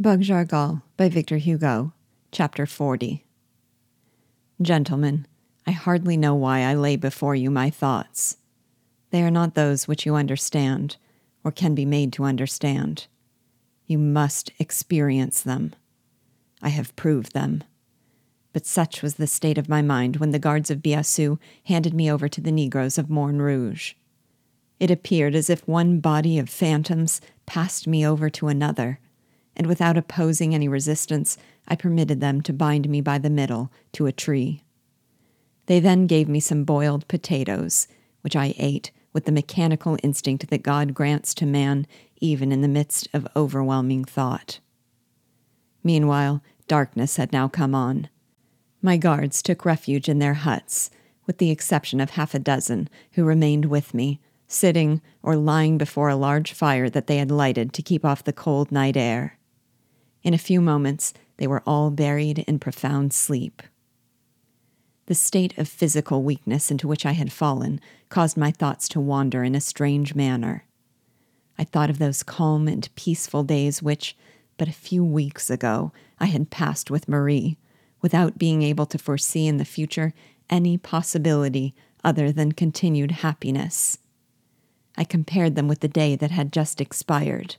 Bug Jargal by Victor Hugo, Chapter 40. Gentlemen, I hardly know why I lay before you my thoughts. They are not those which you understand, or can be made to understand. You must experience them. I have proved them. But such was the state of my mind when the guards of Biassou handed me over to the negroes of Morne Rouge. It appeared as if one body of phantoms passed me over to another, and without opposing any resistance, I permitted them to bind me by the middle to a tree. They then gave me some boiled potatoes, which I ate with the mechanical instinct that God grants to man even in the midst of overwhelming thought. Meanwhile, darkness had now come on. My guards took refuge in their huts, with the exception of half a dozen who remained with me, sitting or lying before a large fire that they had lighted to keep off the cold night air. In a few moments, they were all buried in profound sleep. The state of physical weakness into which I had fallen caused my thoughts to wander in a strange manner. I thought of those calm and peaceful days which, but a few weeks ago, I had passed with Marie, without being able to foresee in the future any possibility other than continued happiness. I compared them with the day that had just expired,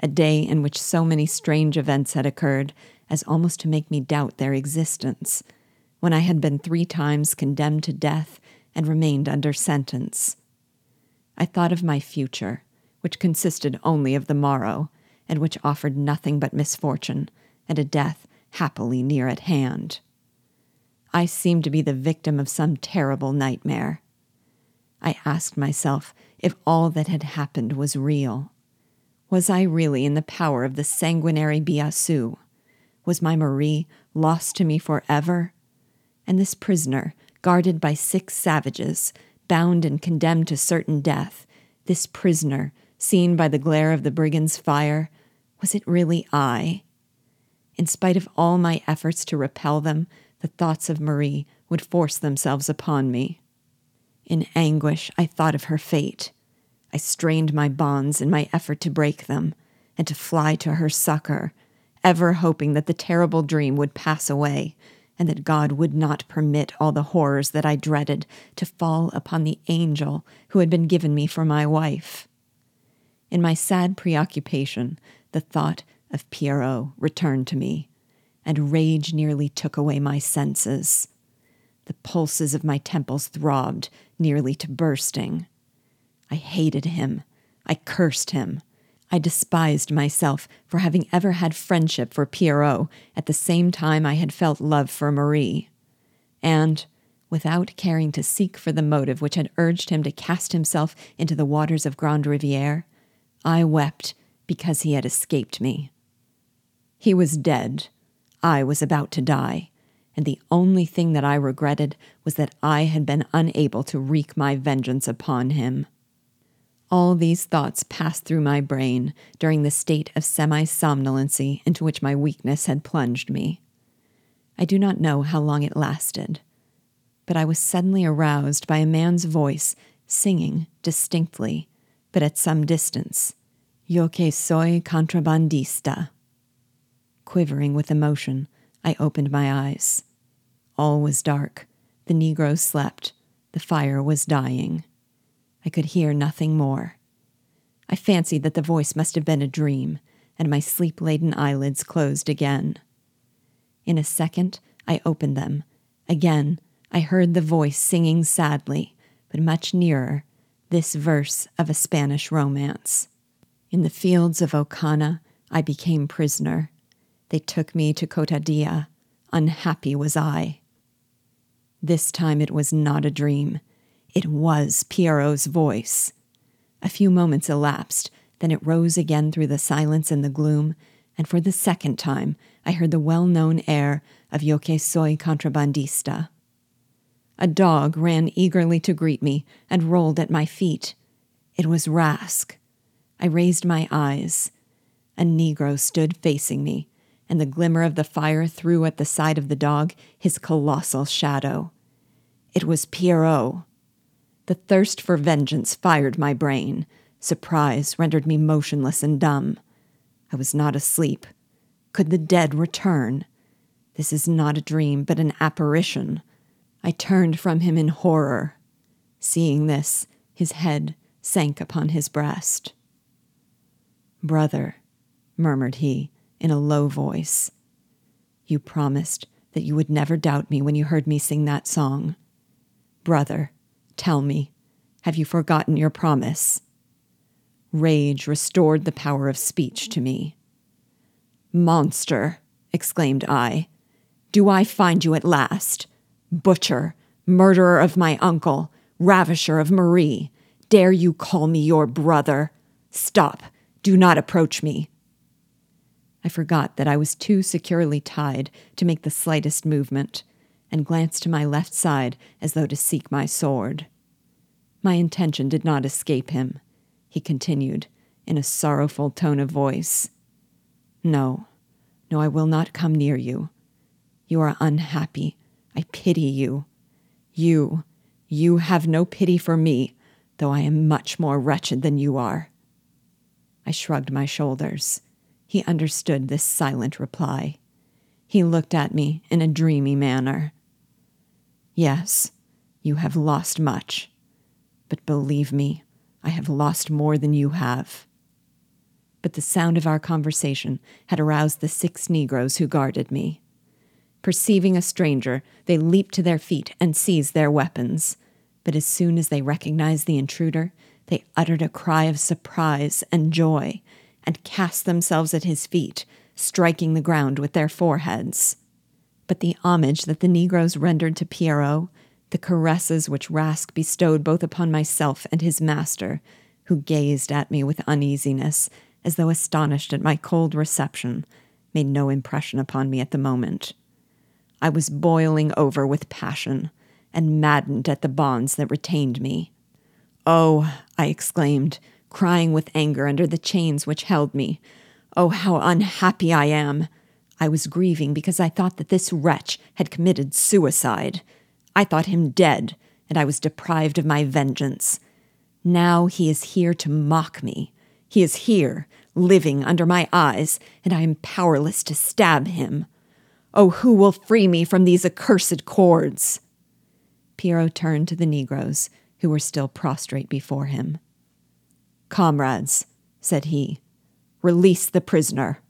a day in which so many strange events had occurred as almost to make me doubt their existence, when I had been three times condemned to death and remained under sentence. I thought of my future, which consisted only of the morrow, and which offered nothing but misfortune and a death happily near at hand. I seemed to be the victim of some terrible nightmare. I asked myself if all that had happened was real. Was I really in the power of the sanguinary Biassou? Was my Marie lost to me forever? And this prisoner, guarded by six savages, bound and condemned to certain death, this prisoner, seen by the glare of the brigand's fire, was it really I? In spite of all my efforts to repel them, the thoughts of Marie would force themselves upon me. In anguish, I thought of her fate. I strained my bonds in my effort to break them and to fly to her succor, ever hoping that the terrible dream would pass away and that God would not permit all the horrors that I dreaded to fall upon the angel who had been given me for my wife. In my sad preoccupation, the thought of Pierrot returned to me, and rage nearly took away my senses. The pulses of my temples throbbed nearly to bursting. I hated him. I cursed him. I despised myself for having ever had friendship for Pierrot at the same time I had felt love for Marie. And, without caring to seek for the motive which had urged him to cast himself into the waters of Grande Riviere, I wept because he had escaped me. He was dead. I was about to die and the only thing that I regretted was that I had been unable to wreak my vengeance upon him. All these thoughts passed through my brain during the state of semi somnolency into which my weakness had plunged me. I do not know how long it lasted, but I was suddenly aroused by a man's voice singing distinctly, but at some distance, Yo que soy contrabandista. Quivering with emotion, I opened my eyes. All was dark. The Negro slept. The fire was dying. I could hear nothing more. I fancied that the voice must have been a dream, and my sleep laden eyelids closed again. In a second, I opened them. Again, I heard the voice singing sadly, but much nearer, this verse of a Spanish romance. In the fields of Ocana, I became prisoner. They took me to Kotadilla. Unhappy was I. This time it was not a dream. It was Pierrot's voice. A few moments elapsed, then it rose again through the silence and the gloom, and for the second time I heard the well known air of Yo que soy contrabandista. A dog ran eagerly to greet me and rolled at my feet. It was Rask. I raised my eyes. A Negro stood facing me, and the glimmer of the fire threw at the side of the dog his colossal shadow. It was Pierrot. The thirst for vengeance fired my brain. Surprise rendered me motionless and dumb. I was not asleep. Could the dead return? This is not a dream, but an apparition. I turned from him in horror. Seeing this, his head sank upon his breast. Brother, murmured he in a low voice, you promised that you would never doubt me when you heard me sing that song. Brother, tell me, have you forgotten your promise? Rage restored the power of speech to me. Monster, exclaimed I, do I find you at last? Butcher, murderer of my uncle, ravisher of Marie, dare you call me your brother? Stop, do not approach me. I forgot that I was too securely tied to make the slightest movement, and glanced to my left side as though to seek my sword. My intention did not escape him. He continued, in a sorrowful tone of voice No, no, I will not come near you. You are unhappy. I pity you. You, you have no pity for me, though I am much more wretched than you are. I shrugged my shoulders. He understood this silent reply. He looked at me in a dreamy manner. Yes, you have lost much, but believe me, I have lost more than you have. But the sound of our conversation had aroused the six Negroes who guarded me. Perceiving a stranger, they leaped to their feet and seized their weapons. But as soon as they recognized the intruder, they uttered a cry of surprise and joy and cast themselves at his feet, striking the ground with their foreheads. But the homage that the Negroes rendered to Pierrot, the caresses which Rask bestowed both upon myself and his master, who gazed at me with uneasiness, as though astonished at my cold reception, made no impression upon me at the moment. I was boiling over with passion, and maddened at the bonds that retained me. Oh, I exclaimed, crying with anger under the chains which held me. Oh, how unhappy I am! I was grieving because I thought that this wretch had committed suicide. I thought him dead, and I was deprived of my vengeance. Now he is here to mock me. He is here, living under my eyes, and I am powerless to stab him. Oh, who will free me from these accursed cords? Pierrot turned to the Negroes, who were still prostrate before him. Comrades, said he, release the prisoner.